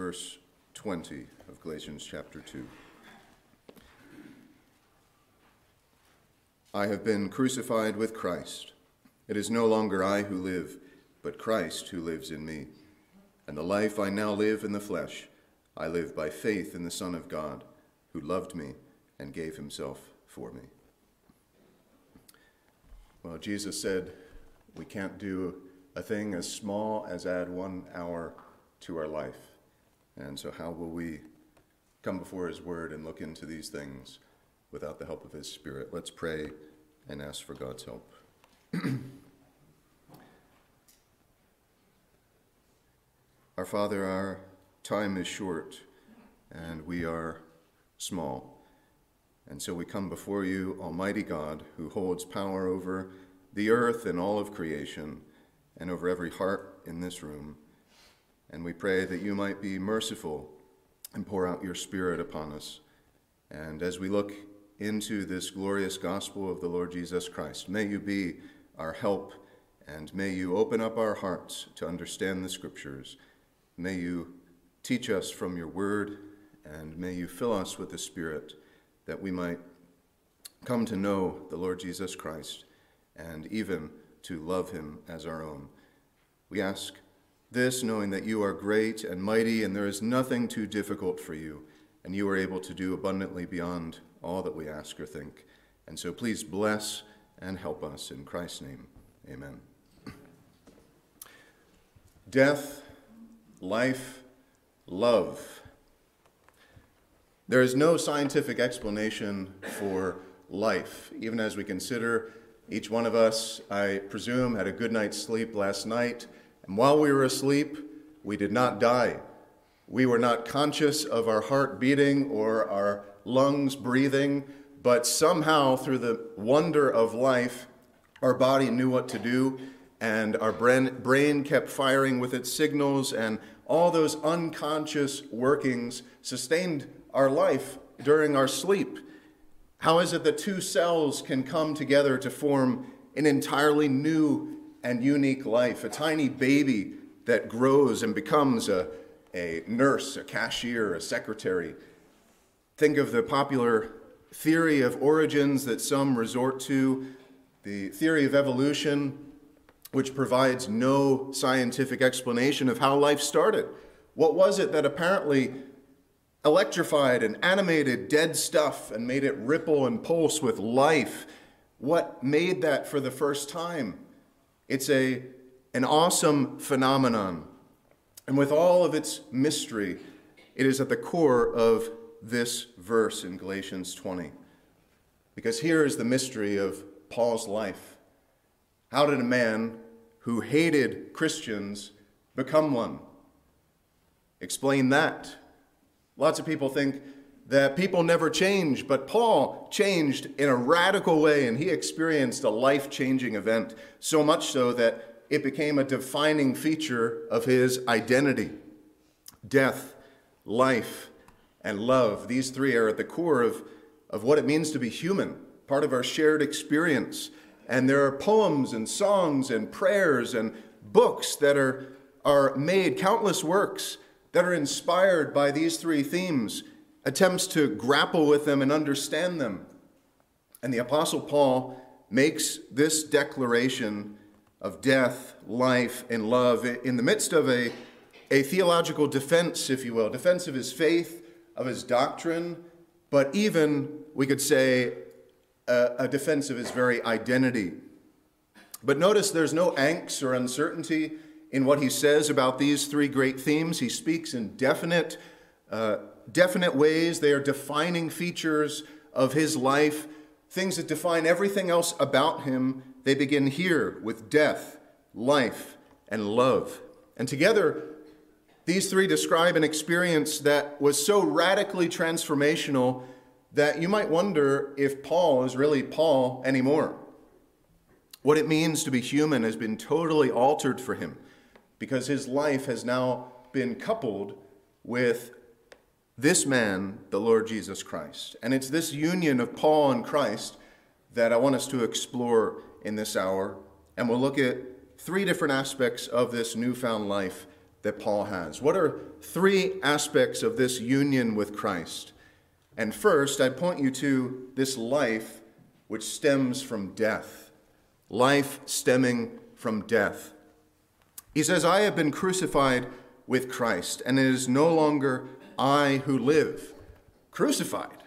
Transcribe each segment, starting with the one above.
verse 20 of Galatians chapter 2. I have been crucified with Christ. It is no longer I who live, but Christ who lives in me. And the life I now live in the flesh, I live by faith in the Son of God, who loved me and gave himself for me. Well, Jesus said we can't do a thing as small as add one hour to our life. And so, how will we come before His Word and look into these things without the help of His Spirit? Let's pray and ask for God's help. our Father, our time is short and we are small. And so we come before you, Almighty God, who holds power over the earth and all of creation and over every heart in this room. And we pray that you might be merciful and pour out your Spirit upon us. And as we look into this glorious gospel of the Lord Jesus Christ, may you be our help and may you open up our hearts to understand the Scriptures. May you teach us from your word and may you fill us with the Spirit that we might come to know the Lord Jesus Christ and even to love him as our own. We ask this knowing that you are great and mighty, and there is nothing too difficult for you, and you are able to do abundantly beyond all that we ask or think. And so please bless and help us in Christ's name. Amen. Death, life, love. There is no scientific explanation for life, even as we consider each one of us, I presume, had a good night's sleep last night and while we were asleep, we did not die. We were not conscious of our heart beating or our lungs breathing, but somehow, through the wonder of life, our body knew what to do, and our brain kept firing with its signals, and all those unconscious workings sustained our life during our sleep. How is it that two cells can come together to form an entirely new and unique life, a tiny baby that grows and becomes a, a nurse, a cashier, a secretary. Think of the popular theory of origins that some resort to, the theory of evolution, which provides no scientific explanation of how life started. What was it that apparently electrified and animated dead stuff and made it ripple and pulse with life? What made that for the first time? It's a, an awesome phenomenon. And with all of its mystery, it is at the core of this verse in Galatians 20. Because here is the mystery of Paul's life. How did a man who hated Christians become one? Explain that. Lots of people think that people never change, but Paul changed in a radical way and he experienced a life changing event, so much so that it became a defining feature of his identity. Death, life, and love, these three are at the core of, of what it means to be human, part of our shared experience. And there are poems and songs and prayers and books that are, are made, countless works that are inspired by these three themes attempts to grapple with them and understand them. And the Apostle Paul makes this declaration of death, life, and love in the midst of a, a theological defense, if you will, defense of his faith, of his doctrine, but even, we could say, a, a defense of his very identity. But notice there's no angst or uncertainty in what he says about these three great themes. He speaks in definite uh, definite ways. They are defining features of his life, things that define everything else about him. They begin here with death, life, and love. And together, these three describe an experience that was so radically transformational that you might wonder if Paul is really Paul anymore. What it means to be human has been totally altered for him because his life has now been coupled with this man, the Lord Jesus Christ. And it's this union of Paul and Christ that I want us to explore in this hour. And we'll look at three different aspects of this newfound life that Paul has? What are three aspects of this union with Christ? And first, I point you to this life which stems from death. Life stemming from death. He says, I have been crucified with Christ, and it is no longer I who live. Crucified.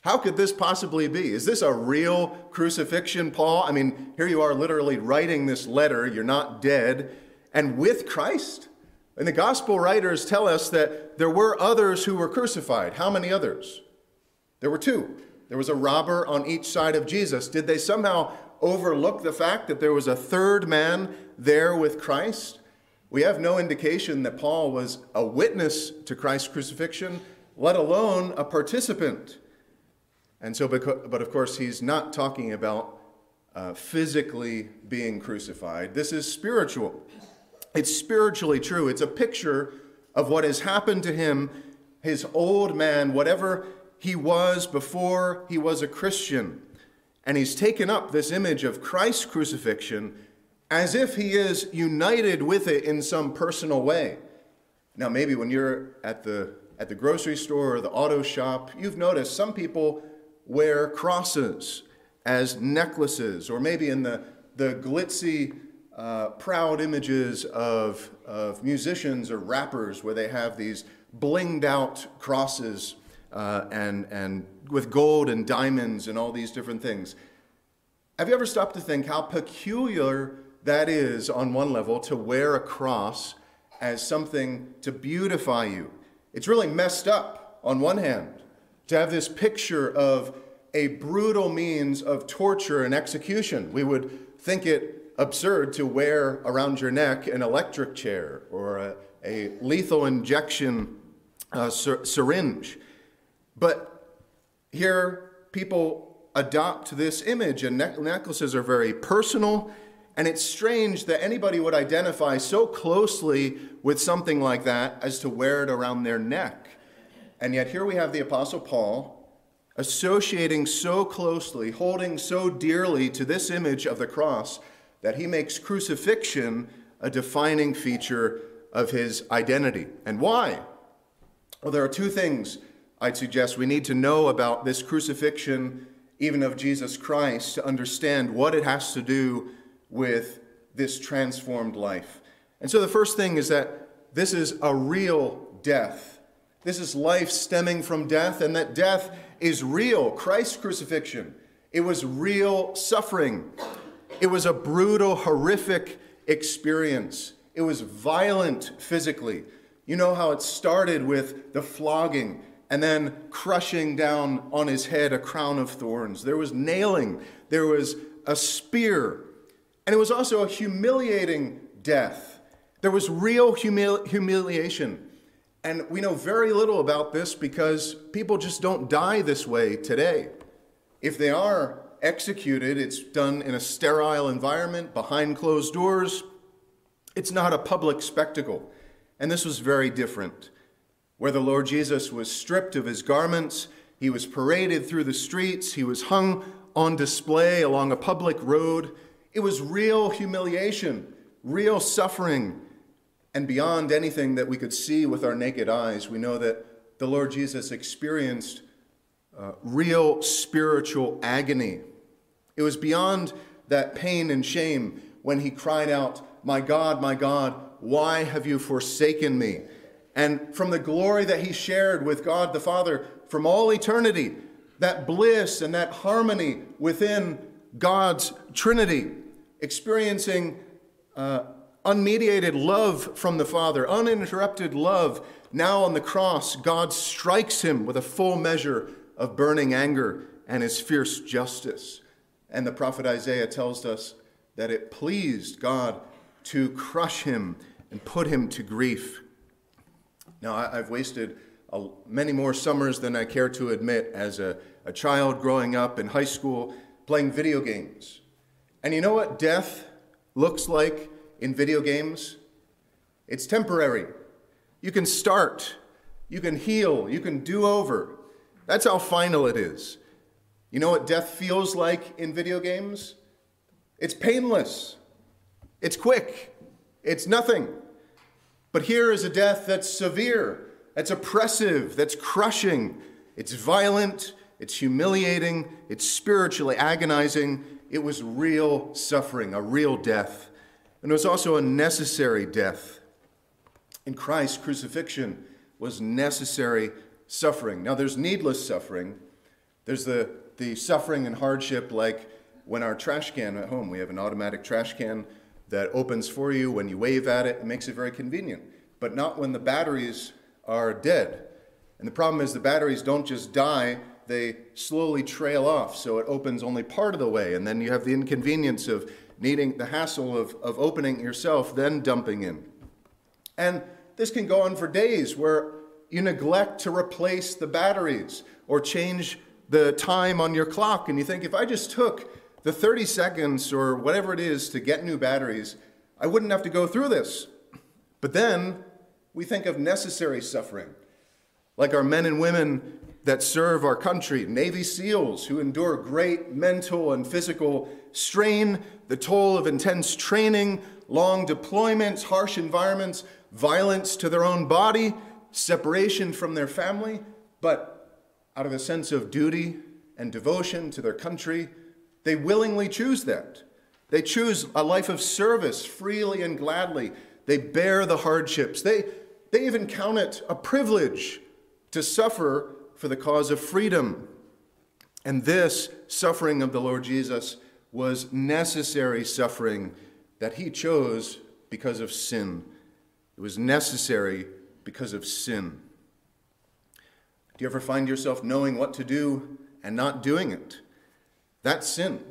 How could this possibly be? Is this a real crucifixion, Paul? I mean, here you are literally writing this letter. You're not dead and with Christ. And the gospel writers tell us that there were others who were crucified. How many others? There were two. There was a robber on each side of Jesus. Did they somehow overlook the fact that there was a third man there with Christ? We have no indication that Paul was a witness to Christ's crucifixion, let alone a participant. And so, but of course, he's not talking about uh, physically being crucified. This is spiritual. It's spiritually true. It's a picture of what has happened to him, his old man, whatever he was before he was a Christian. And he's taken up this image of Christ's crucifixion as if he is united with it in some personal way. Now, maybe when you're at the, at the grocery store or the auto shop, you've noticed some people wear crosses as necklaces, or maybe in the, the glitzy uh, proud images of, of musicians or rappers where they have these blinged out crosses uh, and, and with gold and diamonds and all these different things. Have you ever stopped to think how peculiar that is, on one level, to wear a cross as something to beautify you? It's really messed up, on one hand, to have this picture of a brutal means of torture and execution. We would think it absurd to wear around your neck an electric chair or a, a lethal injection uh, syringe. But here, people adopt this image, and ne- necklaces are very personal. And it's strange that anybody would identify so closely with something like that as to wear it around their neck. And yet, here we have the Apostle Paul associating so closely, holding so dearly to this image of the cross that he makes crucifixion a defining feature of his identity. And why? Well, there are two things I'd suggest we need to know about this crucifixion, even of Jesus Christ, to understand what it has to do with this transformed life. And so the first thing is that this is a real death. This is life stemming from death, and that death is real. Christ's crucifixion, it was real suffering. It was a brutal, horrific experience. It was violent physically. You know how it started with the flogging and then crushing down on his head a crown of thorns. There was nailing, there was a spear, and it was also a humiliating death. There was real humili- humiliation. And we know very little about this because people just don't die this way today. If they are executed, it's done in a sterile environment, behind closed doors. It's not a public spectacle. And this was very different. Where the Lord Jesus was stripped of his garments, he was paraded through the streets, he was hung on display along a public road. It was real humiliation, real suffering. And beyond anything that we could see with our naked eyes, we know that the Lord Jesus experienced uh, real spiritual agony it was beyond that pain and shame when he cried out, My God, my God, why have you forsaken me? And from the glory that he shared with God the Father from all eternity, that bliss and that harmony within God's Trinity, experiencing uh, unmediated love from the Father, uninterrupted love. Now on the cross, God strikes him with a full measure of burning anger and his fierce justice. And the prophet Isaiah tells us that it pleased God to crush him and put him to grief. Now, I've wasted many more summers than I care to admit as a, a child growing up in high school playing video games. And you know what death looks like in video games? It's temporary. You can start, you can heal, you can do over. That's how final it is. You know what death feels like in video games? It's painless, it's quick, it's nothing. But here is a death that's severe, that's oppressive, that's crushing, it's violent, it's humiliating, it's spiritually agonizing. It was real suffering, a real death. And it was also a necessary death. In Christ's crucifixion was necessary suffering. Now, there's needless suffering. There's the, the suffering and hardship, like when our trash can at home, we have an automatic trash can that opens for you when you wave at it. It makes it very convenient, but not when the batteries are dead. And the problem is the batteries don't just die, they slowly trail off. So it opens only part of the way. And then you have the inconvenience of needing the hassle of, of opening yourself, then dumping in. And this can go on for days where you neglect to replace the batteries or change the time on your clock. And you think, if I just took the 30 seconds or whatever it is to get new batteries, I wouldn't have to go through this. But then we think of necessary suffering, like our men and women that serve our country, Navy SEALs who endure great mental and physical strain, the toll of intense training, long deployments, harsh environments, violence to their own body, separation from their family, but out of a sense of duty and devotion to their country, they willingly choose that. They choose a life of service freely and gladly. They bear the hardships. They, they even count it a privilege to suffer for the cause of freedom. And this suffering of the Lord Jesus was necessary suffering that he chose because of sin. It was necessary because of sin. Do you ever find yourself knowing what to do and not doing it? That's sin.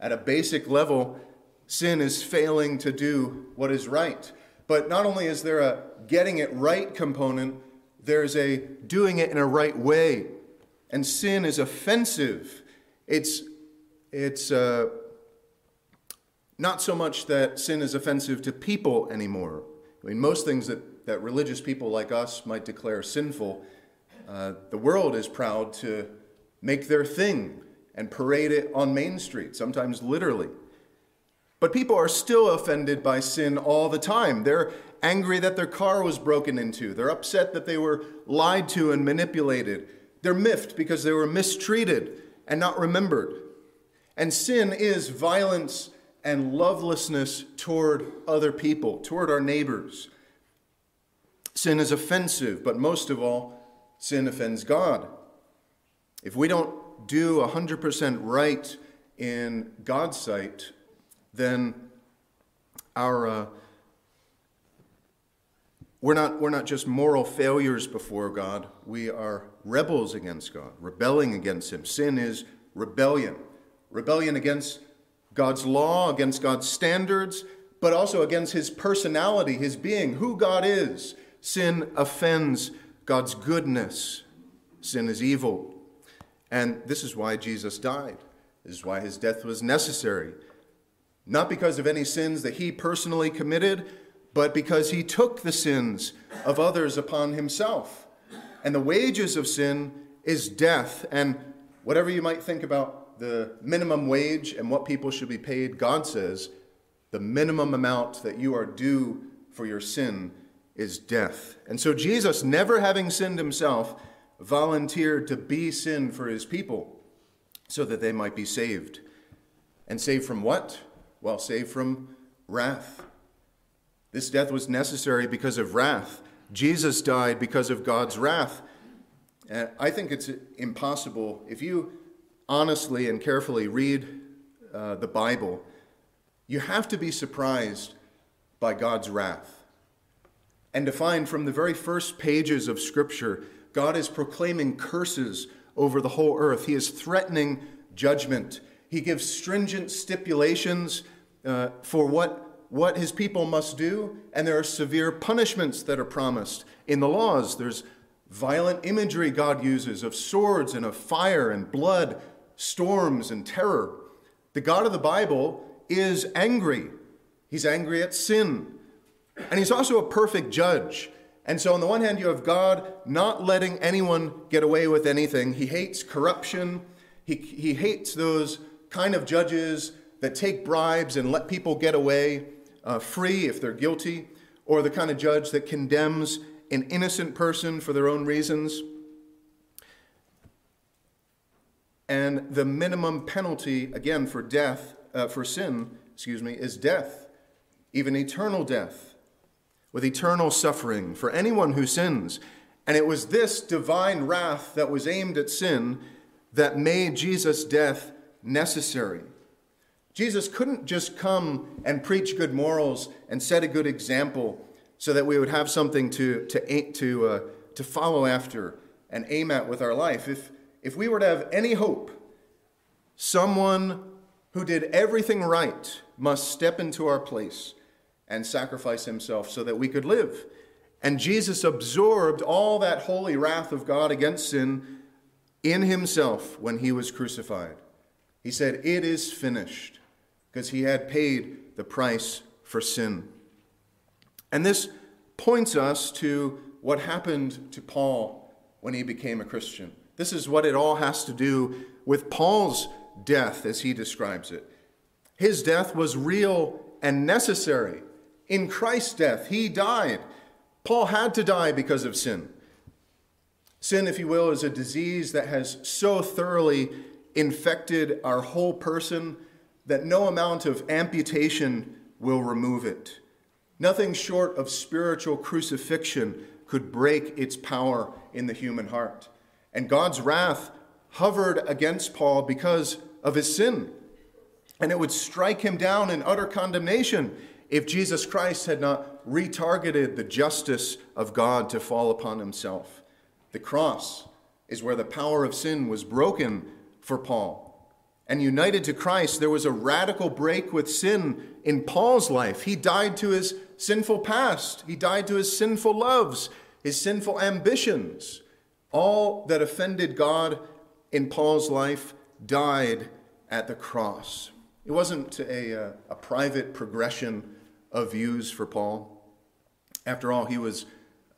At a basic level, sin is failing to do what is right. But not only is there a getting it right component, there's a doing it in a right way. And sin is offensive. It's, it's uh, not so much that sin is offensive to people anymore. I mean, most things that, that religious people like us might declare sinful, uh, the world is proud to make their thing and parade it on Main Street, sometimes literally. But people are still offended by sin all the time. They're angry that their car was broken into. They're upset that they were lied to and manipulated. They're miffed because they were mistreated and not remembered. And sin is violence and lovelessness toward other people, toward our neighbors. Sin is offensive, but most of all, sin offends God. If we don't do 100% right in God's sight, then our uh, we're not, we're not just moral failures before God, we are rebels against God, rebelling against Him. Sin is rebellion. Rebellion against God's law, against God's standards, but also against His personality, His being, who God is. Sin offends God's goodness. Sin is evil. And this is why Jesus died. This is why His death was necessary. Not because of any sins that He personally committed, but because he took the sins of others upon himself. And the wages of sin is death. And whatever you might think about the minimum wage and what people should be paid, God says the minimum amount that you are due for your sin is death. And so Jesus, never having sinned himself, volunteered to be sin for his people so that they might be saved. And saved from what? Well, saved from wrath. This death was necessary because of wrath. Jesus died because of God's wrath. And I think it's impossible. If you honestly and carefully read uh, the Bible, you have to be surprised by God's wrath. And to find from the very first pages of Scripture, God is proclaiming curses over the whole earth. He is threatening judgment. He gives stringent stipulations uh, for what what his people must do, and there are severe punishments that are promised in the laws. There's violent imagery God uses of swords and of fire and blood, storms and terror. The God of the Bible is angry. He's angry at sin. And he's also a perfect judge. And so, on the one hand, you have God not letting anyone get away with anything. He hates corruption. He, he hates those kind of judges that take bribes and let people get away uh, free if they're guilty, or the kind of judge that condemns an innocent person for their own reasons. And the minimum penalty, again, for death, uh, for sin, excuse me, is death, even eternal death, with eternal suffering for anyone who sins. And it was this divine wrath that was aimed at sin that made Jesus' death necessary. Jesus couldn't just come and preach good morals and set a good example so that we would have something to, to, to, uh, to follow after and aim at with our life. If, if we were to have any hope, someone who did everything right must step into our place and sacrifice himself so that we could live. And Jesus absorbed all that holy wrath of God against sin in himself when he was crucified. He said, It is finished, because he had paid the price for sin. And this points us to what happened to Paul when he became a Christian. This is what it all has to do with Paul's death, as he describes it. His death was real and necessary. In Christ's death, he died. Paul had to die because of sin. Sin, if you will, is a disease that has so thoroughly infected our whole person that no amount of amputation will remove it. Nothing short of spiritual crucifixion could break its power in the human heart. And God's wrath hovered against Paul because of his sin. And it would strike him down in utter condemnation if Jesus Christ had not retargeted the justice of God to fall upon himself. The cross is where the power of sin was broken for Paul. And united to Christ, there was a radical break with sin in Paul's life. He died to his sinful past, he died to his sinful loves, his sinful ambitions. All that offended God in Paul's life died at the cross. It wasn't a, uh, a private progression of views for Paul. After all, he was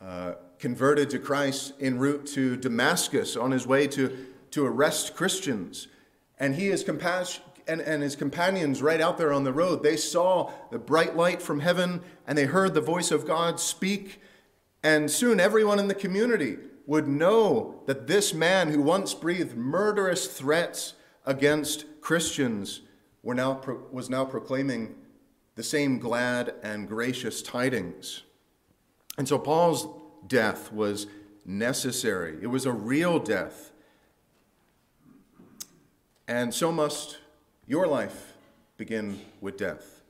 uh, converted to Christ en route to Damascus on his way to, to arrest Christians. And he is compassion, and, and his companions right out there on the road, they saw the bright light from heaven and they heard the voice of God speak. And soon everyone in the community would know that this man who once breathed murderous threats against Christians were now, was now proclaiming the same glad and gracious tidings. And so Paul's death was necessary, it was a real death. And so must your life begin with death.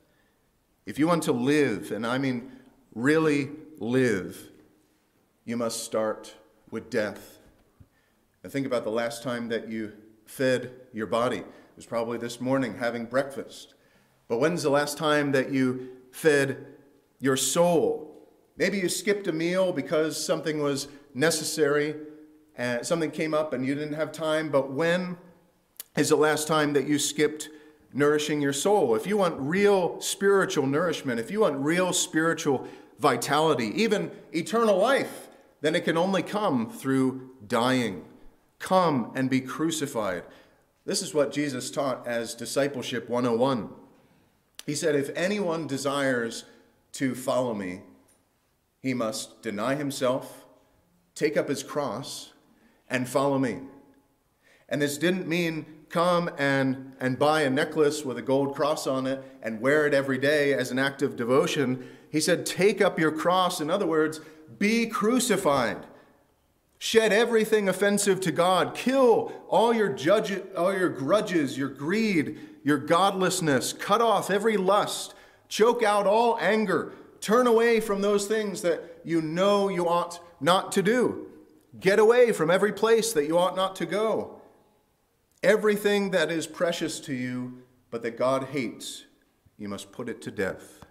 If you want to live, and I mean really live, you must start with death. And think about the last time that you fed your body. It was probably this morning having breakfast. But when's the last time that you fed your soul? Maybe you skipped a meal because something was necessary and something came up and you didn't have time. But when is the last time that you skipped nourishing your soul? If you want real spiritual nourishment, if you want real spiritual vitality, even eternal life, then it can only come through dying. Come and be crucified. This is what Jesus taught as Discipleship 101. He said, If anyone desires to follow me, he must deny himself, take up his cross, and follow me. And this didn't mean come and, and buy a necklace with a gold cross on it and wear it every day as an act of devotion. He said, Take up your cross. In other words, be crucified. Shed everything offensive to God. Kill all your, judge, all your grudges, your greed, your godlessness. Cut off every lust. Choke out all anger. Turn away from those things that you know you ought not to do. Get away from every place that you ought not to go. Everything that is precious to you, but that God hates, you must put it to death.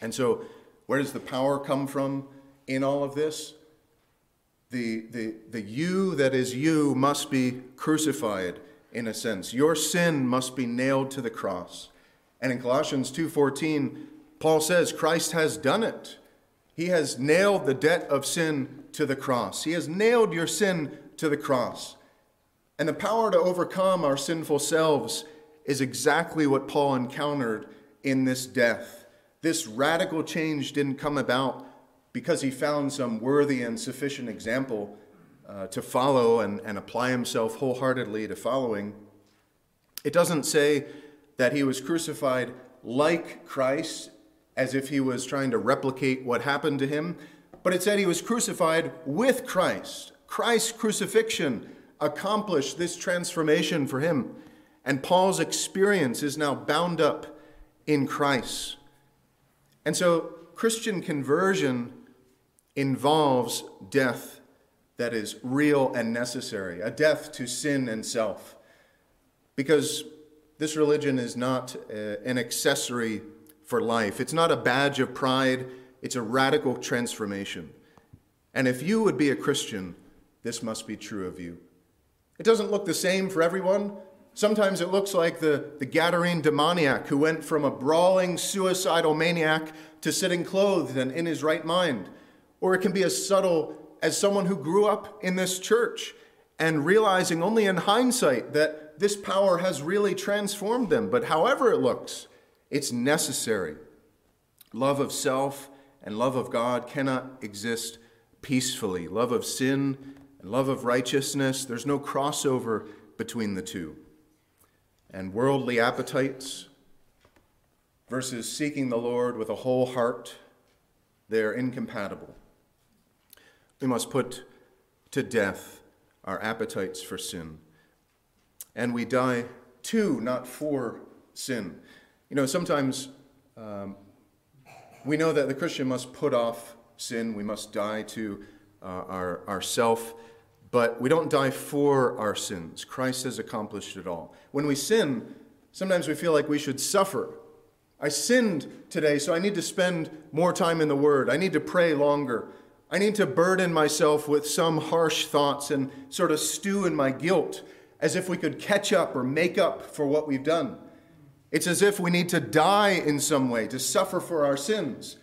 And so, where does the power come from in all of this? the, the, the you that is you must be crucified in a sense. Your sin must be nailed to the cross. And in Colossians 2:14, Paul says Christ has done it. He has nailed the debt of sin to the cross. He has nailed your sin to the cross. And the power to overcome our sinful selves is exactly what Paul encountered in this death This radical change didn't come about because he found some worthy and sufficient example uh, to follow and, and apply himself wholeheartedly to following. It doesn't say that he was crucified like Christ, as if he was trying to replicate what happened to him, but it said he was crucified with Christ. Christ's crucifixion accomplished this transformation for him. And Paul's experience is now bound up in Christ. And so Christian conversion involves death that is real and necessary, a death to sin and self. Because this religion is not uh, an accessory for life, it's not a badge of pride, it's a radical transformation. And if you would be a Christian, this must be true of you. It doesn't look the same for everyone. Sometimes it looks like the, the Gadarene demoniac who went from a brawling, suicidal maniac to sitting clothed and in his right mind. Or it can be as subtle as someone who grew up in this church and realizing only in hindsight that this power has really transformed them. But however it looks, it's necessary. Love of self and love of God cannot exist peacefully. Love of sin and love of righteousness, there's no crossover between the two. And worldly appetites versus seeking the Lord with a whole heart, they're incompatible. We must put to death our appetites for sin. And we die to, not for, sin. You know, sometimes um, we know that the Christian must put off sin, we must die to uh, our, our self, but we don't die for our sins. Christ has accomplished it all. When we sin, sometimes we feel like we should suffer. I sinned today, so I need to spend more time in the Word. I need to pray longer. I need to burden myself with some harsh thoughts and sort of stew in my guilt as if we could catch up or make up for what we've done. It's as if we need to die in some way to suffer for our sins.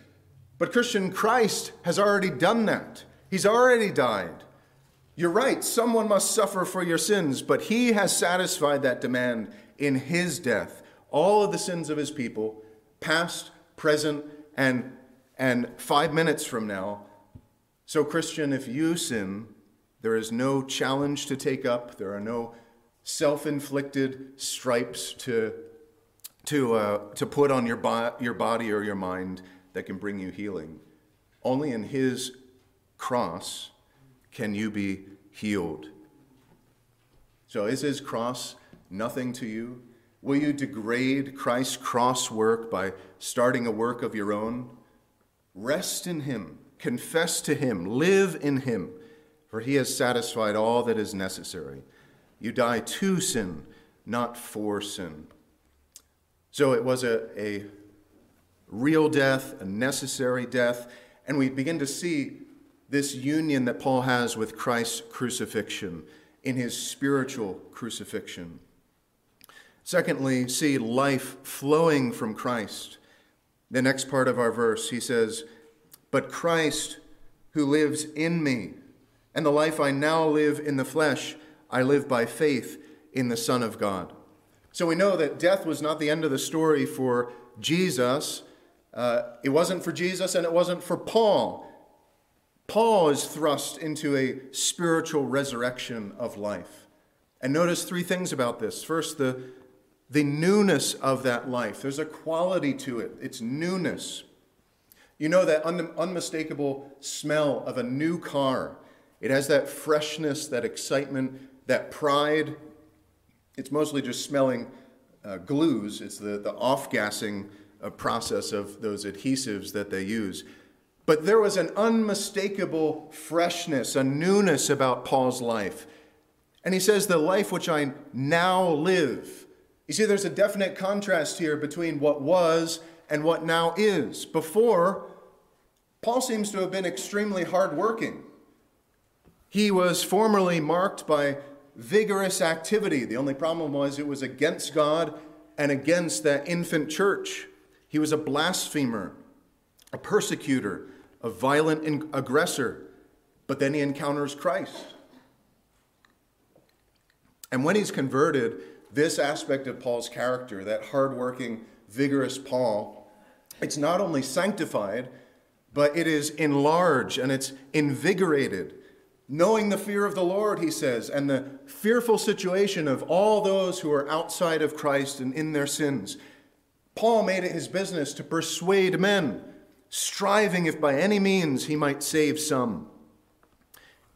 But Christian Christ has already done that. He's already died. You're right, someone must suffer for your sins, but he has satisfied that demand in his death. All of the sins of his people, past, present, and, and five minutes from now. So, Christian, if you sin, there is no challenge to take up, there are no self inflicted stripes to, to, uh, to put on your, bo- your body or your mind that can bring you healing. Only in his cross can you be healed. So, is his cross nothing to you? Will you degrade Christ's cross work by starting a work of your own? Rest in him, confess to him, live in him, for he has satisfied all that is necessary. You die to sin, not for sin. So it was a, a real death, a necessary death, and we begin to see this union that Paul has with Christ's crucifixion in his spiritual crucifixion. Secondly, see life flowing from Christ. The next part of our verse, he says, But Christ who lives in me, and the life I now live in the flesh, I live by faith in the Son of God. So we know that death was not the end of the story for Jesus. Uh, it wasn't for Jesus and it wasn't for Paul. Paul is thrust into a spiritual resurrection of life. And notice three things about this. First, the, the newness of that life. There's a quality to it, it's newness. You know that un- unmistakable smell of a new car. It has that freshness, that excitement, that pride. It's mostly just smelling uh, glues, it's the, the off gassing uh, process of those adhesives that they use. But there was an unmistakable freshness, a newness about Paul's life. And he says, The life which I now live. You see, there's a definite contrast here between what was and what now is. Before, Paul seems to have been extremely hardworking. He was formerly marked by vigorous activity. The only problem was it was against God and against that infant church. He was a blasphemer, a persecutor, a violent aggressor, but then he encounters Christ. And when he's converted, this aspect of Paul's character, that hardworking, vigorous Paul, It's not only sanctified, but it is enlarged and it's invigorated. Knowing the fear of the Lord, he says, and the fearful situation of all those who are outside of Christ and in their sins. Paul made it his business to persuade men, striving if by any means he might save some.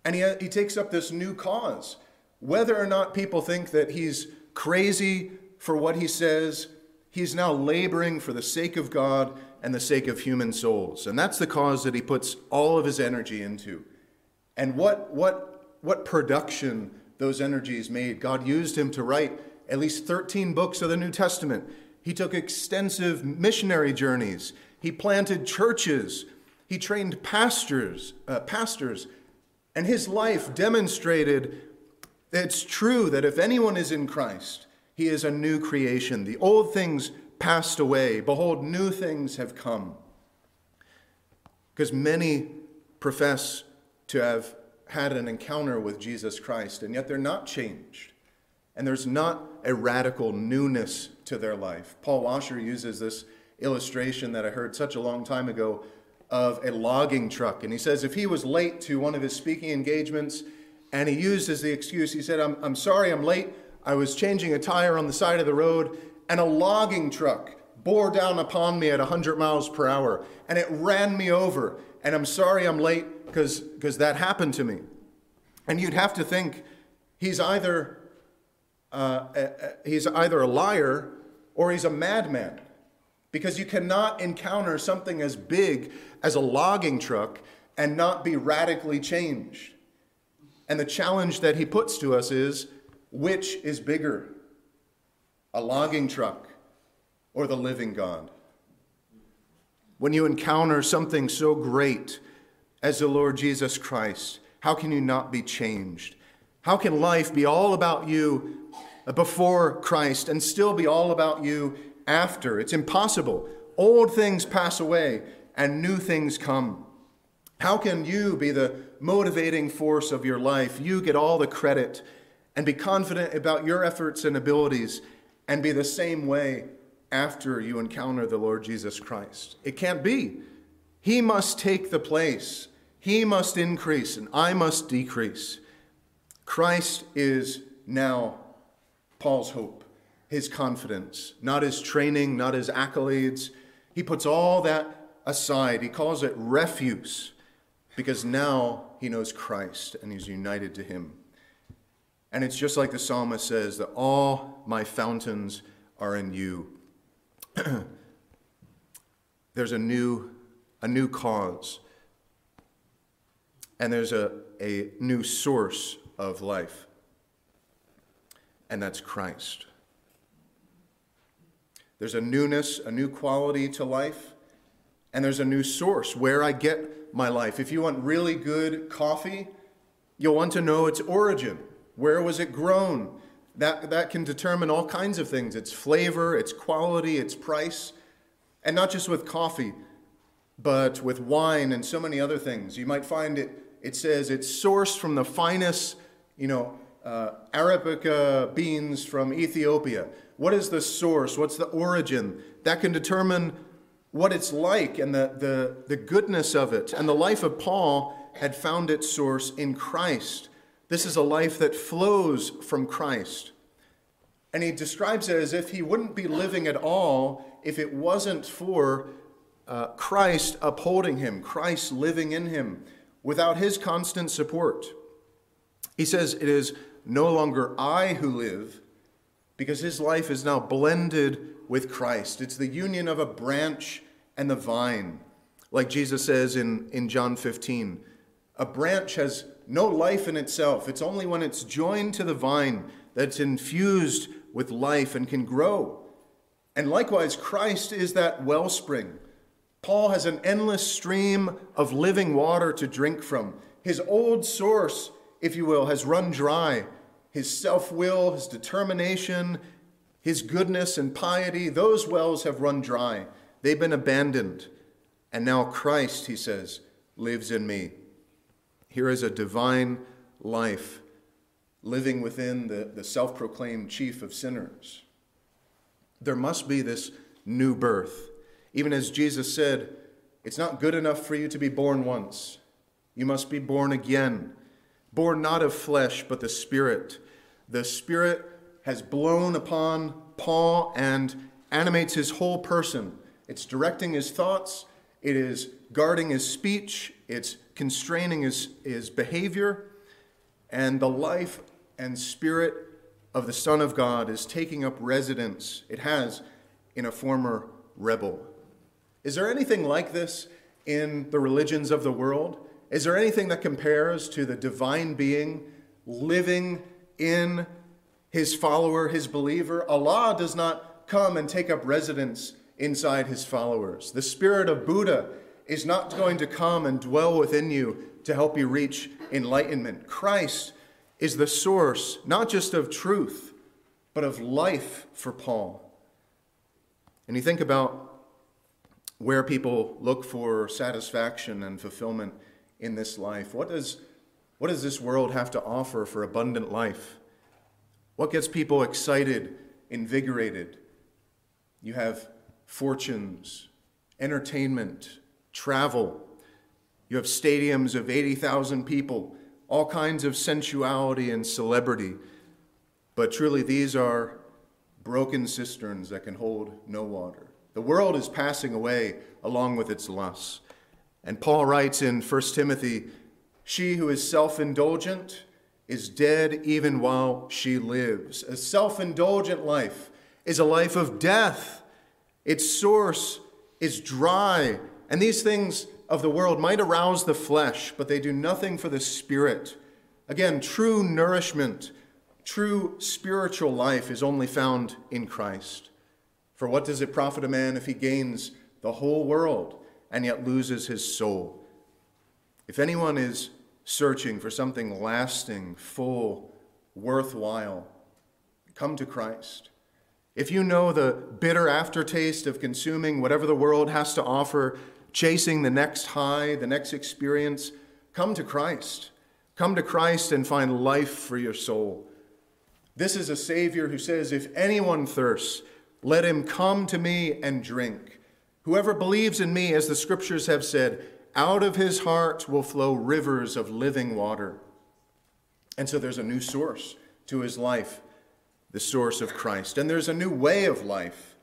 And he, he takes up this new cause. Whether or not people think that he's crazy for what he says, he's now laboring for the sake of God and the sake of human souls. And that's the cause that he puts all of his energy into. And what, what, what production those energies made. God used him to write at least 13 books of the New Testament. He took extensive missionary journeys. He planted churches. He trained pastors, uh, pastors. And his life demonstrated that it's true that if anyone is in Christ, he is a new creation. The old things passed away. Behold, new things have come. Because many profess to have had an encounter with Jesus Christ, and yet they're not changed. And there's not a radical newness to their life. Paul Washer uses this illustration that I heard such a long time ago of a logging truck. And he says if he was late to one of his speaking engagements, and he used as the excuse, he said, I'm, I'm sorry I'm late. I was changing a tire on the side of the road, and a logging truck bore down upon me at 100 miles per hour, and it ran me over. And I'm sorry I'm late because that happened to me. And you'd have to think he's either, uh, uh, he's either a liar or he's a madman. Because you cannot encounter something as big as a logging truck and not be radically changed. And the challenge that he puts to us is which is bigger, a logging truck or the living God? When you encounter something so great as the Lord Jesus Christ, how can you not be changed? How can life be all about you before Christ and still be all about you after? It's impossible. Old things pass away and new things come. How can you be the motivating force of your life? You get all the credit and be confident about your efforts and abilities and be the same way after you encounter the Lord Jesus Christ. It can't be. He must take the place, He must increase, and I must decrease. Christ is now Paul's hope, his confidence, not his training, not his accolades. He puts all that aside. He calls it refuse because now he knows Christ and he's united to him. And it's just like the psalmist says that all my fountains are in you. there's a new, a new cause, and there's a, a new source of life, and that's Christ. There's a newness, a new quality to life, and there's a new source where I get my life. If you want really good coffee, you'll want to know its origin. Where was it grown? That, that can determine all kinds of things its flavor, its quality, its price. And not just with coffee, but with wine and so many other things. You might find it, it says it's sourced from the finest, you know, uh, Arabica beans from Ethiopia. What is the source? What's the origin? That can determine what it's like and the, the, the goodness of it. And the life of Paul had found its source in Christ. This is a life that flows from Christ. And he describes it as if he wouldn't be living at all if it wasn't for uh, Christ upholding him, Christ living in him, without his constant support. He says, It is no longer I who live, because his life is now blended with Christ. It's the union of a branch and the vine. Like Jesus says in, in John 15, a branch has no life in itself. It's only when it's joined to the vine that's infused with life and can grow. And likewise, Christ is that wellspring. Paul has an endless stream of living water to drink from. His old source, if you will, has run dry. His self will, his determination, his goodness and piety, those wells have run dry. They've been abandoned. And now Christ, he says, lives in me. Here is a divine life living within the, the self proclaimed chief of sinners. There must be this new birth. Even as Jesus said, It's not good enough for you to be born once. You must be born again, born not of flesh, but the Spirit. The Spirit has blown upon Paul and animates his whole person. It's directing his thoughts, it is guarding his speech, it's constraining his, his behavior, and the life and spirit of the Son of God is taking up residence, it has, in a former rebel. Is there anything like this in the religions of the world? Is there anything that compares to the divine being living in his follower, his believer? Allah does not come and take up residence inside his followers. The spirit of Buddha is not going to come and dwell within you to help you reach enlightenment. Christ is the source, not just of truth, but of life for Paul. And you think about where people look for satisfaction and fulfillment in this life. What does, what does this world have to offer for abundant life? What gets people excited, invigorated? You have fortunes, entertainment, travel. You have stadiums of 80,000 people, all kinds of sensuality and celebrity. But truly, these are broken cisterns that can hold no water. The world is passing away along with its lusts. And Paul writes in 1 Timothy She who is self indulgent is dead even while she lives. A self indulgent life is a life of death. Its source is dry and these things of the world might arouse the flesh, but they do nothing for the spirit. Again, true nourishment, true spiritual life is only found in Christ. For what does it profit a man if he gains the whole world and yet loses his soul? If anyone is searching for something lasting, full, worthwhile, come to Christ. If you know the bitter aftertaste of consuming whatever the world has to offer, chasing the next high, the next experience, come to Christ. Come to Christ and find life for your soul. This is a Savior who says, If anyone thirsts, let him come to me and drink. Whoever believes in me, as the scriptures have said, out of his heart will flow rivers of living water. And so there's a new source to his life, the source of Christ. And there's a new way of life.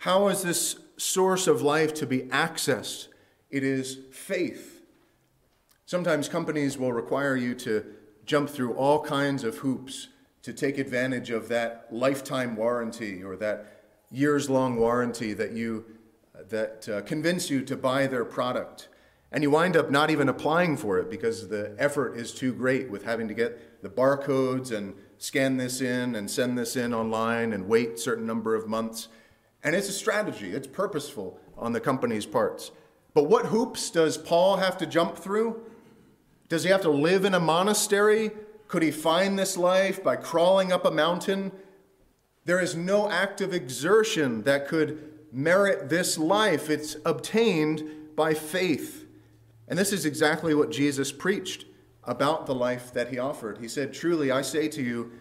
How is this source of life to be accessed. It is faith. Sometimes companies will require you to jump through all kinds of hoops to take advantage of that lifetime warranty or that years long warranty that you that uh, convince you to buy their product and you wind up not even applying for it because the effort is too great with having to get the barcodes and scan this in and send this in online and wait a certain number of months and it's a strategy, it's purposeful on the company's parts. But what hoops does Paul have to jump through? Does he have to live in a monastery? Could he find this life by crawling up a mountain? There is no act of exertion that could merit this life. It's obtained by faith. And this is exactly what Jesus preached about the life that he offered. He said, Truly, I say to you,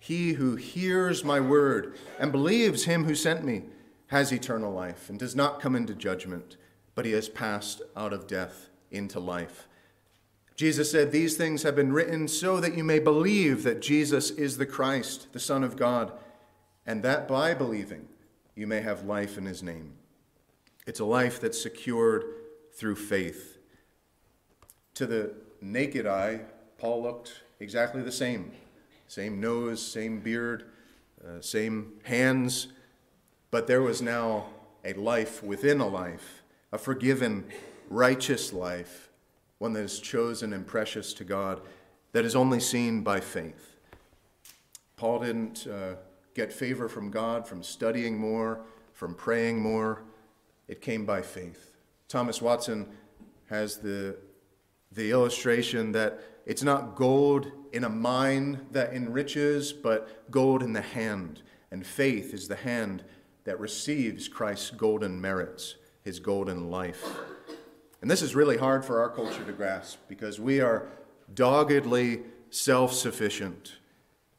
he who hears my word and believes him who sent me has eternal life and does not come into judgment, but he has passed out of death into life. Jesus said, These things have been written so that you may believe that Jesus is the Christ, the Son of God, and that by believing you may have life in his name. It's a life that's secured through faith. To the naked eye, Paul looked exactly the same same nose, same beard, uh, same hands, but there was now a life within a life, a forgiven, righteous life, one that is chosen and precious to God, that is only seen by faith. Paul didn't uh, get favor from God from studying more, from praying more. It came by faith. Thomas Watson has the, the illustration that it's not gold in a mine that enriches, but gold in the hand. And faith is the hand that receives Christ's golden merits, his golden life. And this is really hard for our culture to grasp because we are doggedly self sufficient.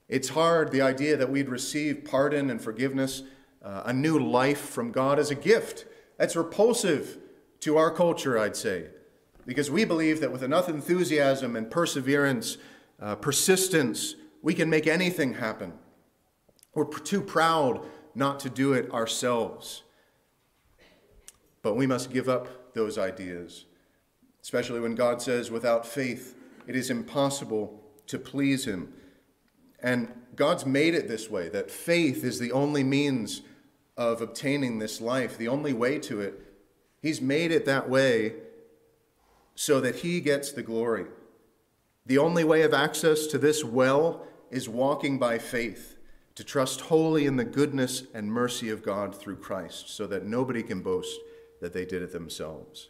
It's hard, the idea that we'd receive pardon and forgiveness, uh, a new life from God as a gift That's repulsive to our culture, I'd say, because we believe that with enough enthusiasm and perseverance, uh, persistence, we can make anything happen. We're too proud not to do it ourselves. But we must give up those ideas, especially when God says, without faith, it is impossible to please Him. And God's made it this way that faith is the only means of obtaining this life, the only way to it. He's made it that way so that He gets the glory. The only way of access to this well is walking by faith, to trust wholly in the goodness and mercy of God through Christ, so that nobody can boast that they did it themselves.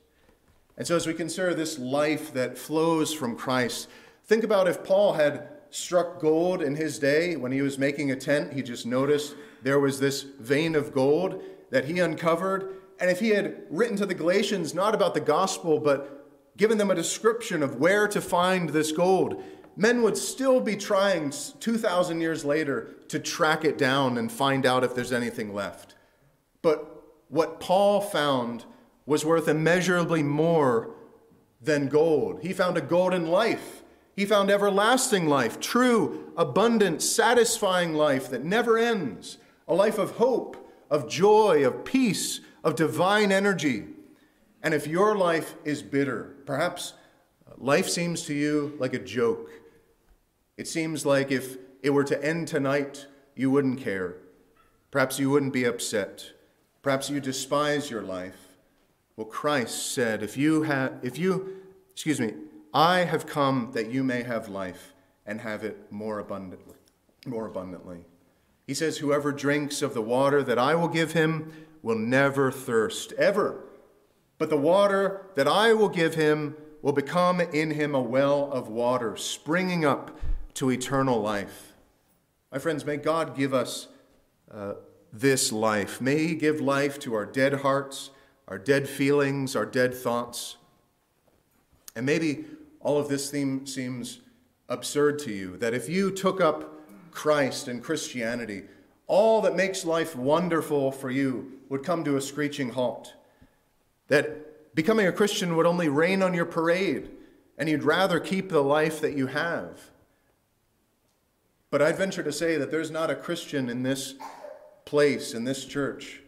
And so, as we consider this life that flows from Christ, think about if Paul had struck gold in his day when he was making a tent, he just noticed there was this vein of gold that he uncovered. And if he had written to the Galatians not about the gospel, but given them a description of where to find this gold, men would still be trying 2,000 years later to track it down and find out if there's anything left. But what Paul found was worth immeasurably more than gold. He found a golden life. He found everlasting life, true, abundant, satisfying life that never ends, a life of hope, of joy, of peace, of divine energy. And if your life is bitter, perhaps uh, life seems to you like a joke. It seems like if it were to end tonight, you wouldn't care. Perhaps you wouldn't be upset. Perhaps you despise your life. Well, Christ said, if you have, if you, excuse me, I have come that you may have life and have it more abundantly, more abundantly. He says, whoever drinks of the water that I will give him will never thirst, ever. But the water that I will give him will become in him a well of water, springing up to eternal life. My friends, may God give us uh, this life. May He give life to our dead hearts, our dead feelings, our dead thoughts. And maybe all of this theme seems absurd to you that if you took up Christ and Christianity, all that makes life wonderful for you would come to a screeching halt. That becoming a Christian would only rain on your parade, and you'd rather keep the life that you have. But I'd venture to say that there's not a Christian in this place, in this church,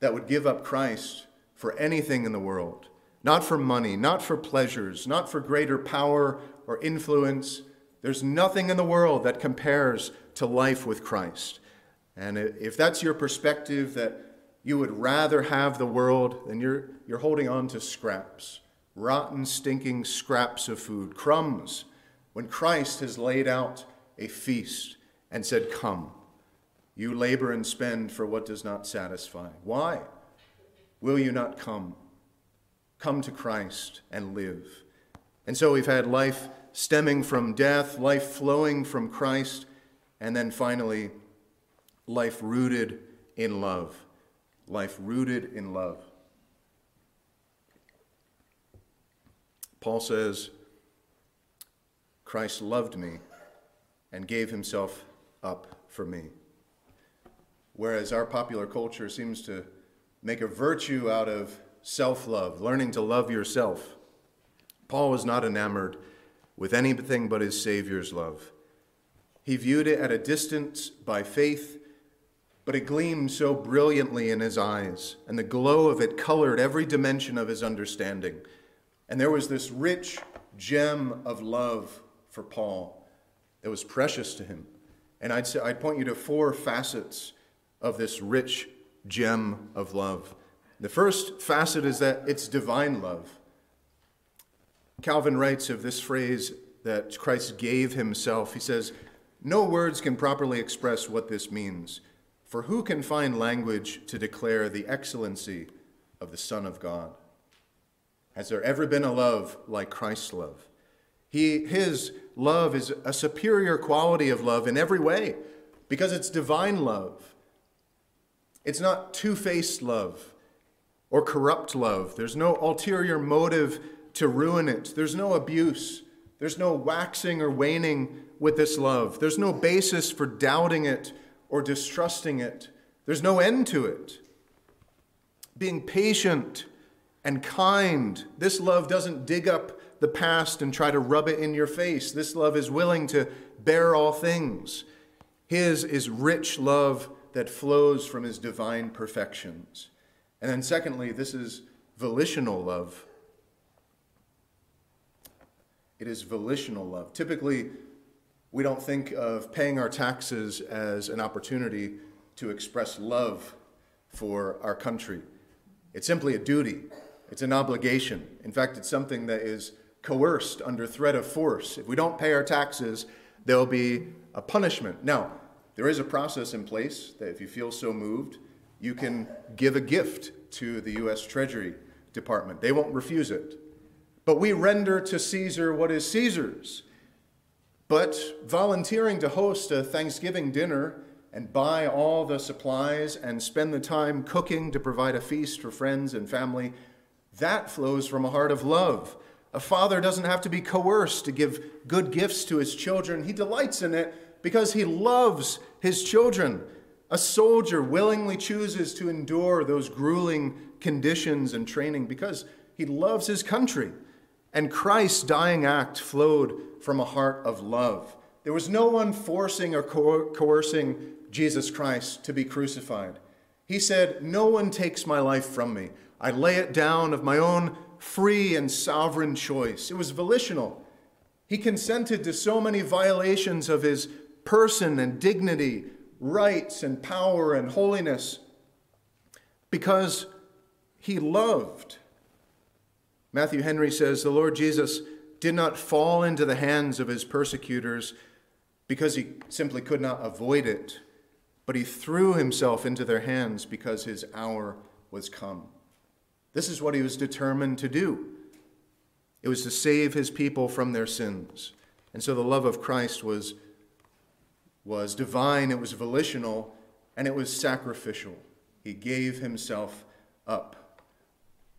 that would give up Christ for anything in the world. Not for money, not for pleasures, not for greater power or influence. There's nothing in the world that compares to life with Christ. And if that's your perspective, that you would rather have the world, than you're, you're holding on to scraps, rotten, stinking scraps of food, crumbs, when Christ has laid out a feast and said, Come, you labor and spend for what does not satisfy. Why will you not come? Come to Christ and live. And so we've had life stemming from death, life flowing from Christ, and then finally, life rooted in love. Life rooted in love. Paul says, Christ loved me and gave himself up for me. Whereas our popular culture seems to make a virtue out of self love, learning to love yourself. Paul was not enamored with anything but his Savior's love. He viewed it at a distance by faith, but it gleamed so brilliantly in his eyes, and the glow of it colored every dimension of his understanding. And there was this rich gem of love for Paul that was precious to him. And I'd, say, I'd point you to four facets of this rich gem of love. The first facet is that it's divine love. Calvin writes of this phrase that Christ gave himself. He says, No words can properly express what this means, for who can find language to declare the excellency of the Son of God? Has there ever been a love like Christ's love? He, his love is a superior quality of love in every way because it's divine love. It's not two faced love or corrupt love. There's no ulterior motive to ruin it. There's no abuse. There's no waxing or waning with this love. There's no basis for doubting it or distrusting it. There's no end to it. being patient and kind. This love doesn't dig up the past and try to rub it in your face. This love is willing to bear all things. His is rich love that flows from his divine perfections. And then, secondly, this is volitional love. It is volitional love. Typically, we don't think of paying our taxes as an opportunity to express love for our country. It's simply a duty, it's an obligation. In fact, it's something that is coerced under threat of force. If we don't pay our taxes, there'll be a punishment. Now, there is a process in place that if you feel so moved, you can give a gift to the U.S. Treasury Department. They won't refuse it. But we render to Caesar what is Caesar's. But volunteering to host a Thanksgiving dinner and buy all the supplies and spend the time cooking to provide a feast for friends and family, that flows from a heart of love. A father doesn't have to be coerced to give good gifts to his children. He delights in it because he loves his children. A soldier willingly chooses to endure those grueling conditions and training because he loves his country. And Christ's dying act flowed from a heart of love. There was no one forcing or coercing Jesus Christ to be crucified. He said, No one takes my life from me. I lay it down of my own free and sovereign choice. It was volitional. He consented to so many violations of his person and dignity, rights and power and holiness because he loved. Matthew Henry says the Lord Jesus did not fall into the hands of his persecutors because he simply could not avoid it, but he threw himself into their hands because his hour was come. This is what he was determined to do. It was to save his people from their sins. And so the love of Christ was, was divine, it was volitional, and it was sacrificial. He gave himself up.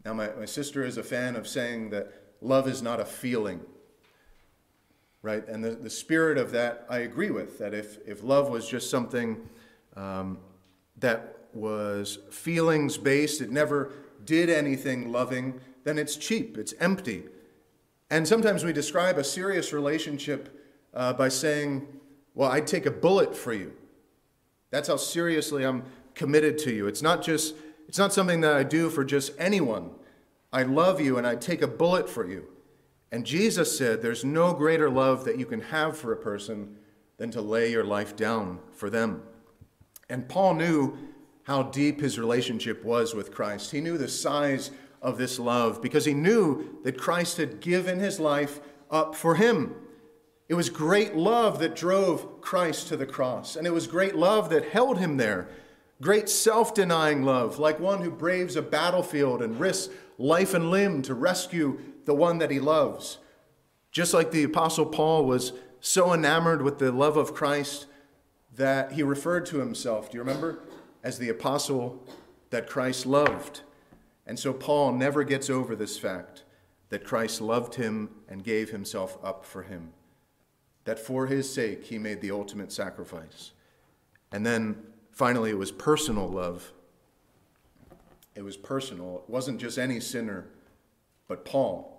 Now, my, my sister is a fan of saying that love is not a feeling, right? And the, the spirit of that I agree with, that if, if love was just something um, that was feelings based, it never did anything loving, then it's cheap, it's empty. And sometimes we describe a serious relationship uh, by saying, Well, I'd take a bullet for you. That's how seriously I'm committed to you. It's not just, it's not something that I do for just anyone. I love you and I'd take a bullet for you. And Jesus said, There's no greater love that you can have for a person than to lay your life down for them. And Paul knew how deep his relationship was with Christ. He knew the size of this love because he knew that Christ had given his life up for him. It was great love that drove Christ to the cross, and it was great love that held him there. Great self denying love, like one who braves a battlefield and risks life and limb to rescue the one that he loves. Just like the Apostle Paul was so enamored with the love of Christ that he referred to himself, do you remember? As the apostle that Christ loved. And so Paul never gets over this fact that Christ loved him and gave himself up for him, that for his sake he made the ultimate sacrifice. And then finally, it was personal love. It was personal. It wasn't just any sinner, but Paul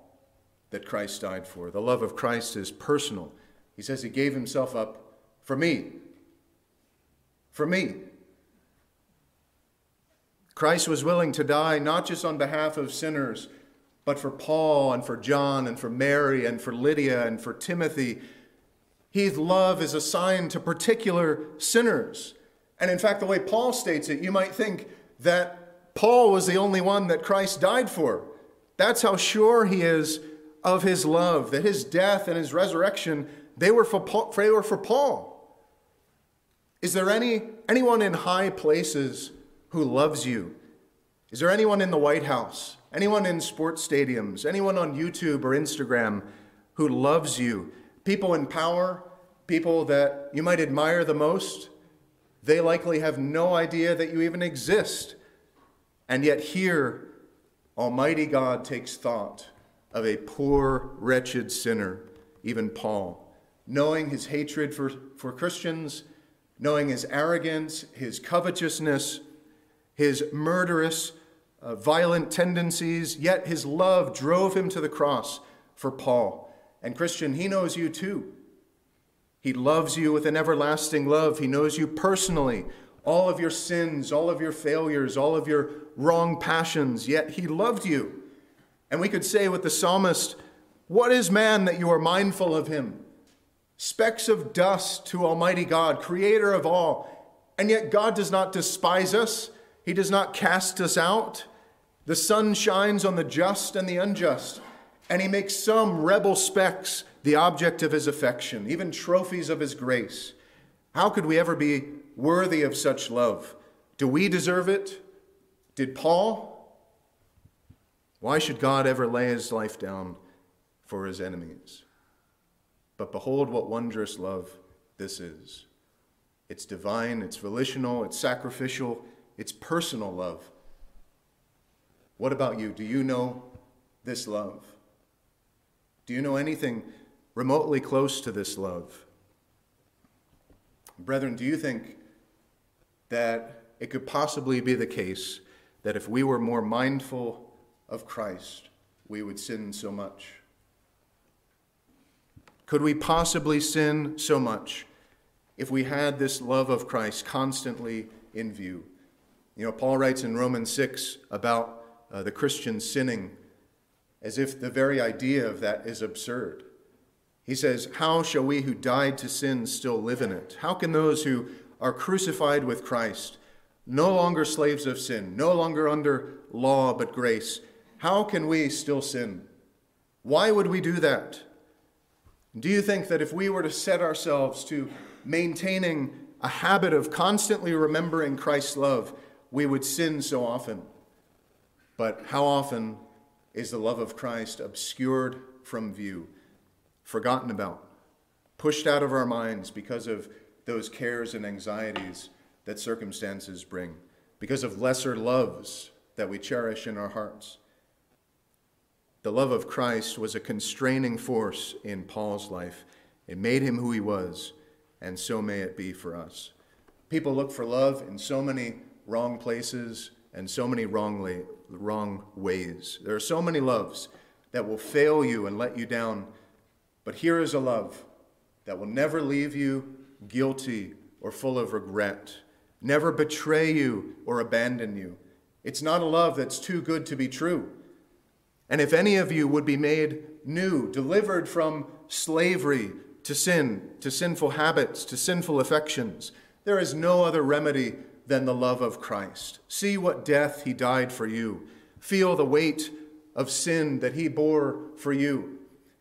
that Christ died for. The love of Christ is personal. He says he gave himself up for me. For me. Christ was willing to die not just on behalf of sinners, but for Paul and for John and for Mary and for Lydia and for Timothy. His love is assigned to particular sinners. And in fact, the way Paul states it, you might think that Paul was the only one that Christ died for. That's how sure he is of his love, that his death and his resurrection, they were for Paul. They were for Paul. Is there any, anyone in high places who loves you? Is there anyone in the White House, anyone in sports stadiums, anyone on YouTube or Instagram who loves you? People in power, people that you might admire the most, they likely have no idea that you even exist. And yet, here, Almighty God takes thought of a poor, wretched sinner, even Paul, knowing his hatred for, for Christians, knowing his arrogance, his covetousness, his murderous uh, violent tendencies, yet his love drove him to the cross for Paul. And Christian, he knows you too. He loves you with an everlasting love. He knows you personally, all of your sins, all of your failures, all of your wrong passions, yet he loved you. And we could say with the psalmist, What is man that you are mindful of him? Specks of dust to Almighty God, creator of all. And yet God does not despise us, He does not cast us out. The sun shines on the just and the unjust, and He makes some rebel specks the object of His affection, even trophies of His grace. How could we ever be worthy of such love? Do we deserve it? Did Paul? Why should God ever lay his life down for his enemies? But behold, what wondrous love this is. It's divine, it's volitional, it's sacrificial, it's personal love. What about you? Do you know this love? Do you know anything remotely close to this love? Brethren, do you think that it could possibly be the case that if we were more mindful of Christ, we would sin so much? Could we possibly sin so much if we had this love of Christ constantly in view? You know, Paul writes in Romans 6 about uh, the Christian sinning as if the very idea of that is absurd. He says, How shall we who died to sin still live in it? How can those who are crucified with Christ, no longer slaves of sin, no longer under law but grace, how can we still sin? Why would we do that? Do you think that if we were to set ourselves to maintaining a habit of constantly remembering Christ's love, we would sin so often? But how often is the love of Christ obscured from view, forgotten about, pushed out of our minds because of those cares and anxieties that circumstances bring, because of lesser loves that we cherish in our hearts? The love of Christ was a constraining force in Paul's life. It made him who he was, and so may it be for us. People look for love in so many wrong places and so many wrongly, wrong ways. There are so many loves that will fail you and let you down. But here is a love that will never leave you guilty or full of regret, never betray you or abandon you. It's not a love that's too good to be true. And if any of you would be made new, delivered from slavery to sin, to sinful habits, to sinful affections, there is no other remedy than the love of Christ. See what death he died for you. Feel the weight of sin that he bore for you.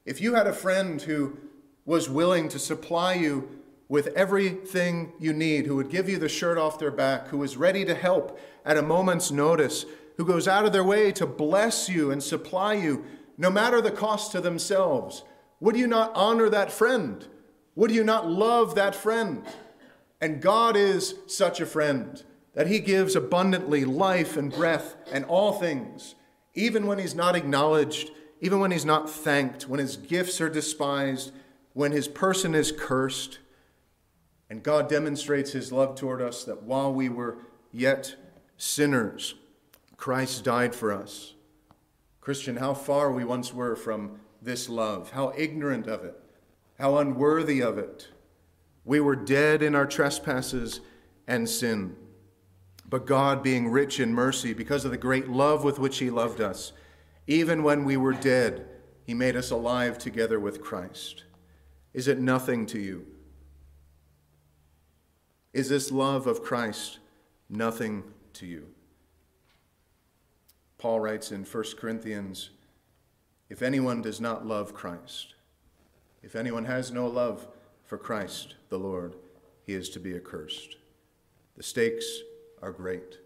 If you had a friend who was willing to supply you with everything you need, who would give you the shirt off their back, who was ready to help at a moment's notice, who goes out of their way to bless you and supply you, no matter the cost to themselves. Would you not honor that friend? Would you not love that friend? And God is such a friend that he gives abundantly life and breath and all things, even when he's not acknowledged, even when he's not thanked, when his gifts are despised, when his person is cursed. And God demonstrates his love toward us that while we were yet sinners, Christ died for us. Christian, how far we once were from this love, how ignorant of it, how unworthy of it. We were dead in our trespasses and sin. But God, being rich in mercy, because of the great love with which He loved us, even when we were dead, He made us alive together with Christ. Is it nothing to you? Is this love of Christ nothing to you? Paul writes in 1 Corinthians if anyone does not love Christ, if anyone has no love for Christ the Lord, he is to be accursed. The stakes are great.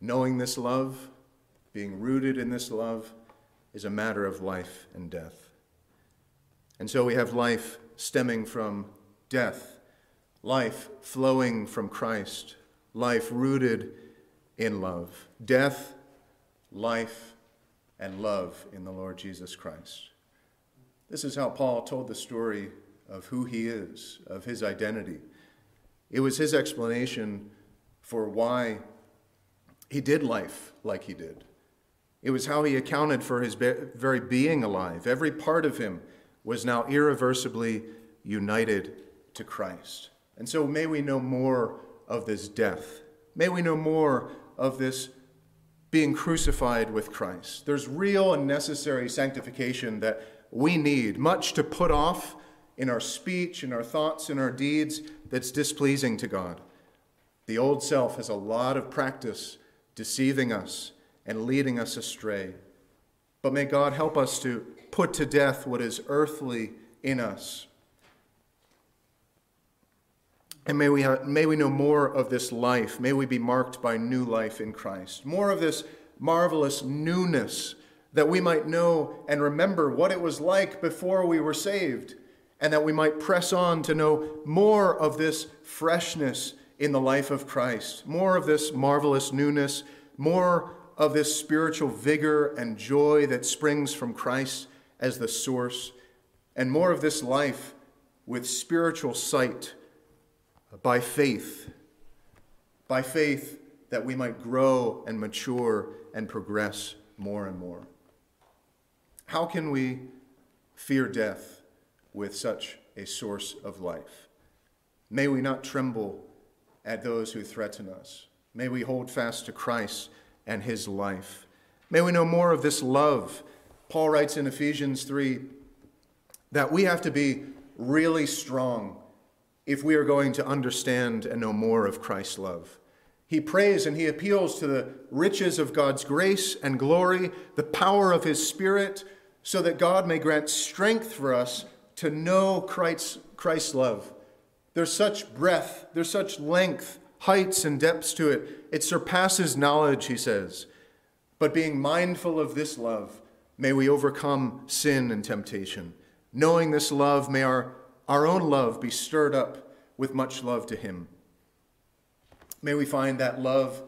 Knowing this love, being rooted in this love, is a matter of life and death. And so we have life stemming from death, life flowing from Christ, life rooted in love. Death life, and love in the Lord Jesus Christ. This is how Paul told the story of who he is, of his identity. It was his explanation for why he did life like he did, It was how he accounted for his very being alive. Every part of him was now irreversibly united to Christ. And so may we know more of this death. May we know more of this being crucified with Christ. There's real and necessary sanctification that we need, much to put off in our speech, in our thoughts, in our deeds that's displeasing to God. The old self has a lot of practice deceiving us and leading us astray. But may God help us to put to death what is earthly in us. And may we, have, may we know more of this life. May we be marked by new life in Christ. More of this marvelous newness that we might know and remember what it was like before we were saved, and that we might press on to know more of this freshness in the life of Christ, more of this marvelous newness, more of this spiritual vigor and joy that springs from Christ as the source, and more of this life with spiritual sight by faith, by faith that we might grow and mature and progress more and more. How can we fear death with such a source of life? May we not tremble at those who threaten us. May we hold fast to Christ and his life. May we know more of this love. Paul writes in Ephesians 3 that we have to be really strong if we are going to understand and know more of Christ's love. He prays and he appeals to the riches of God's grace and glory, the power of his Spirit, so that God may grant strength for us to know Christ's, Christ's love. There's such breadth, there's such length, heights, and depths to it. It surpasses knowledge, he says. But being mindful of this love, may we overcome sin and temptation. Knowing this love, may our, our own love be stirred up with much love to him. May we find that love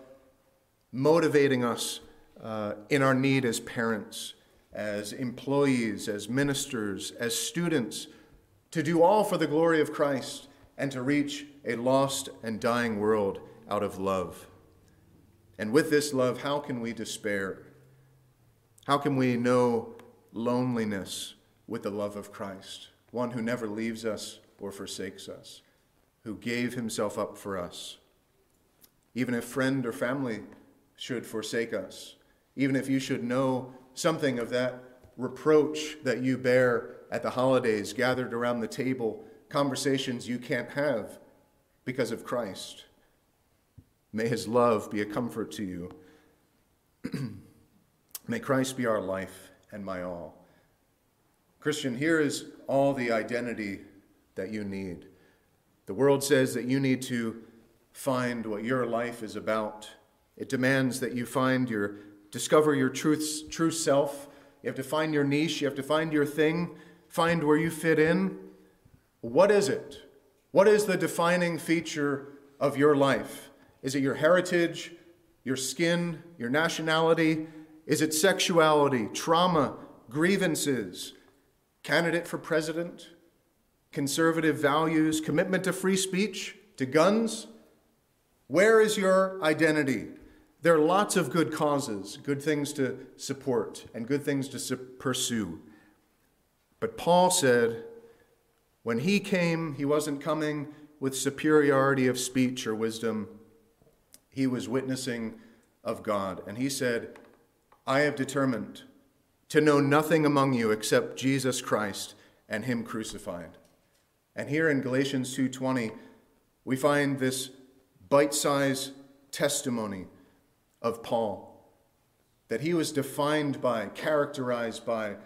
motivating us uh, in our need as parents, as employees, as ministers, as students, to do all for the glory of Christ and to reach a lost and dying world out of love. And with this love, how can we despair? How can we know loneliness with the love of Christ, one who never leaves us or forsakes us, who gave himself up for us? even if friend or family should forsake us, even if you should know something of that reproach that you bear at the holidays, gathered around the table, conversations you can't have because of Christ. May his love be a comfort to you. May Christ be our life and my all. Christian, here is all the identity that you need. The world says that you need to find what your life is about. It demands that you find your discover your truth's true self. You have to find your niche, you have to find your thing, find where you fit in. What is it? What is the defining feature of your life? Is it your heritage, your skin, your nationality? Is it sexuality, trauma, grievances, candidate for president, conservative values, commitment to free speech, to guns? Where is your identity? There are lots of good causes, good things to support, and good things to su- pursue. But Paul said, when he came, he wasn't coming with superiority of speech or wisdom. He was witnessing of God. And he said, I have determined to know nothing among you except Jesus Christ and him crucified. And here in Galatians 2:20, we find this bite sized testimony of Paul that he was defined by, characterized by,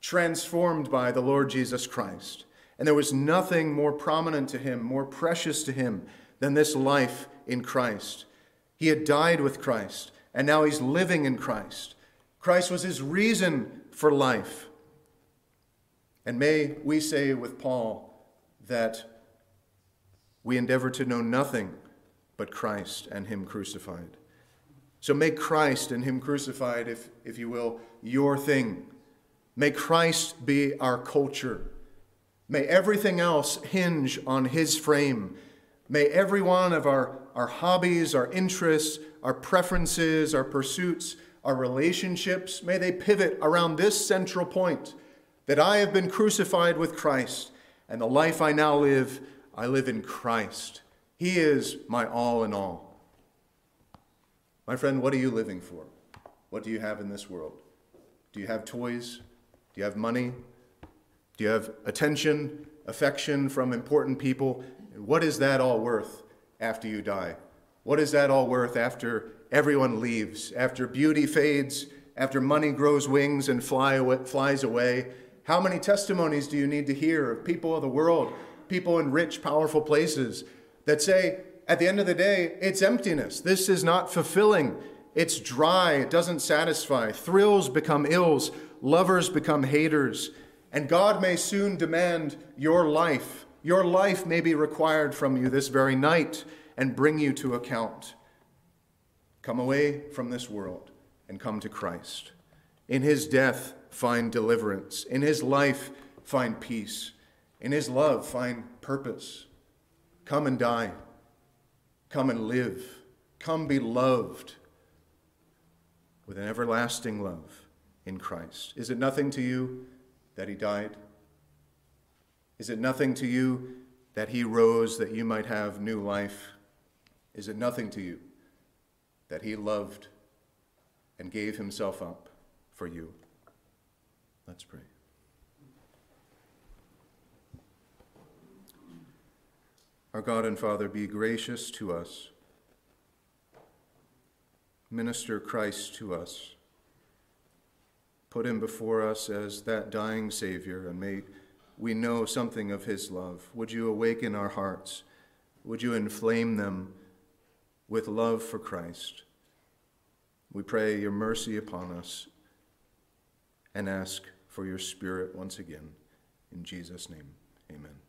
transformed by the Lord Jesus Christ. And there was nothing more prominent to him, more precious to him than this life in Christ. He had died with Christ, and now he's living in Christ. Christ was his reason for life. And may we say with Paul that we endeavor to know nothing but Christ and Him crucified. So make Christ and Him crucified, if, if you will, your thing. May Christ be our culture. May everything else hinge on His frame. May every one of our, our hobbies, our interests, our preferences, our pursuits, our relationships, may they pivot around this central point that I have been crucified with Christ, and the life I now live, I live in Christ. He is my all in all. My friend, what are you living for? What do you have in this world? Do you have toys? Do you have money? Do you have attention, affection from important people? what is that all worth after you die? What is that all worth after everyone leaves, after beauty fades, after money grows wings and fly away, flies away? How many testimonies do you need to hear of people of the world, people in rich, powerful places that say, at the end of the day, it's emptiness. This is not fulfilling. It's dry. It doesn't satisfy. Thrills become ills. Lovers become haters. And God may soon demand your life. Your life may be required from you this very night and bring you to account. Come away from this world and come to Christ. In his death, find deliverance. In his life, find peace. In his love, find purpose. Come and die. Come and live. Come be loved with an everlasting love in Christ. Is it nothing to you that he died? Is it nothing to you that he rose that you might have new life? Is it nothing to you that he loved and gave himself up for you. Let's pray. Our God and Father, be gracious to us. Minister Christ to us. Put him before us as that dying Savior, and may we know something of his love. Would you awaken our hearts? Would you inflame them? with love for Christ. We pray your mercy upon us and ask for your Spirit once again. In Jesus' name, amen.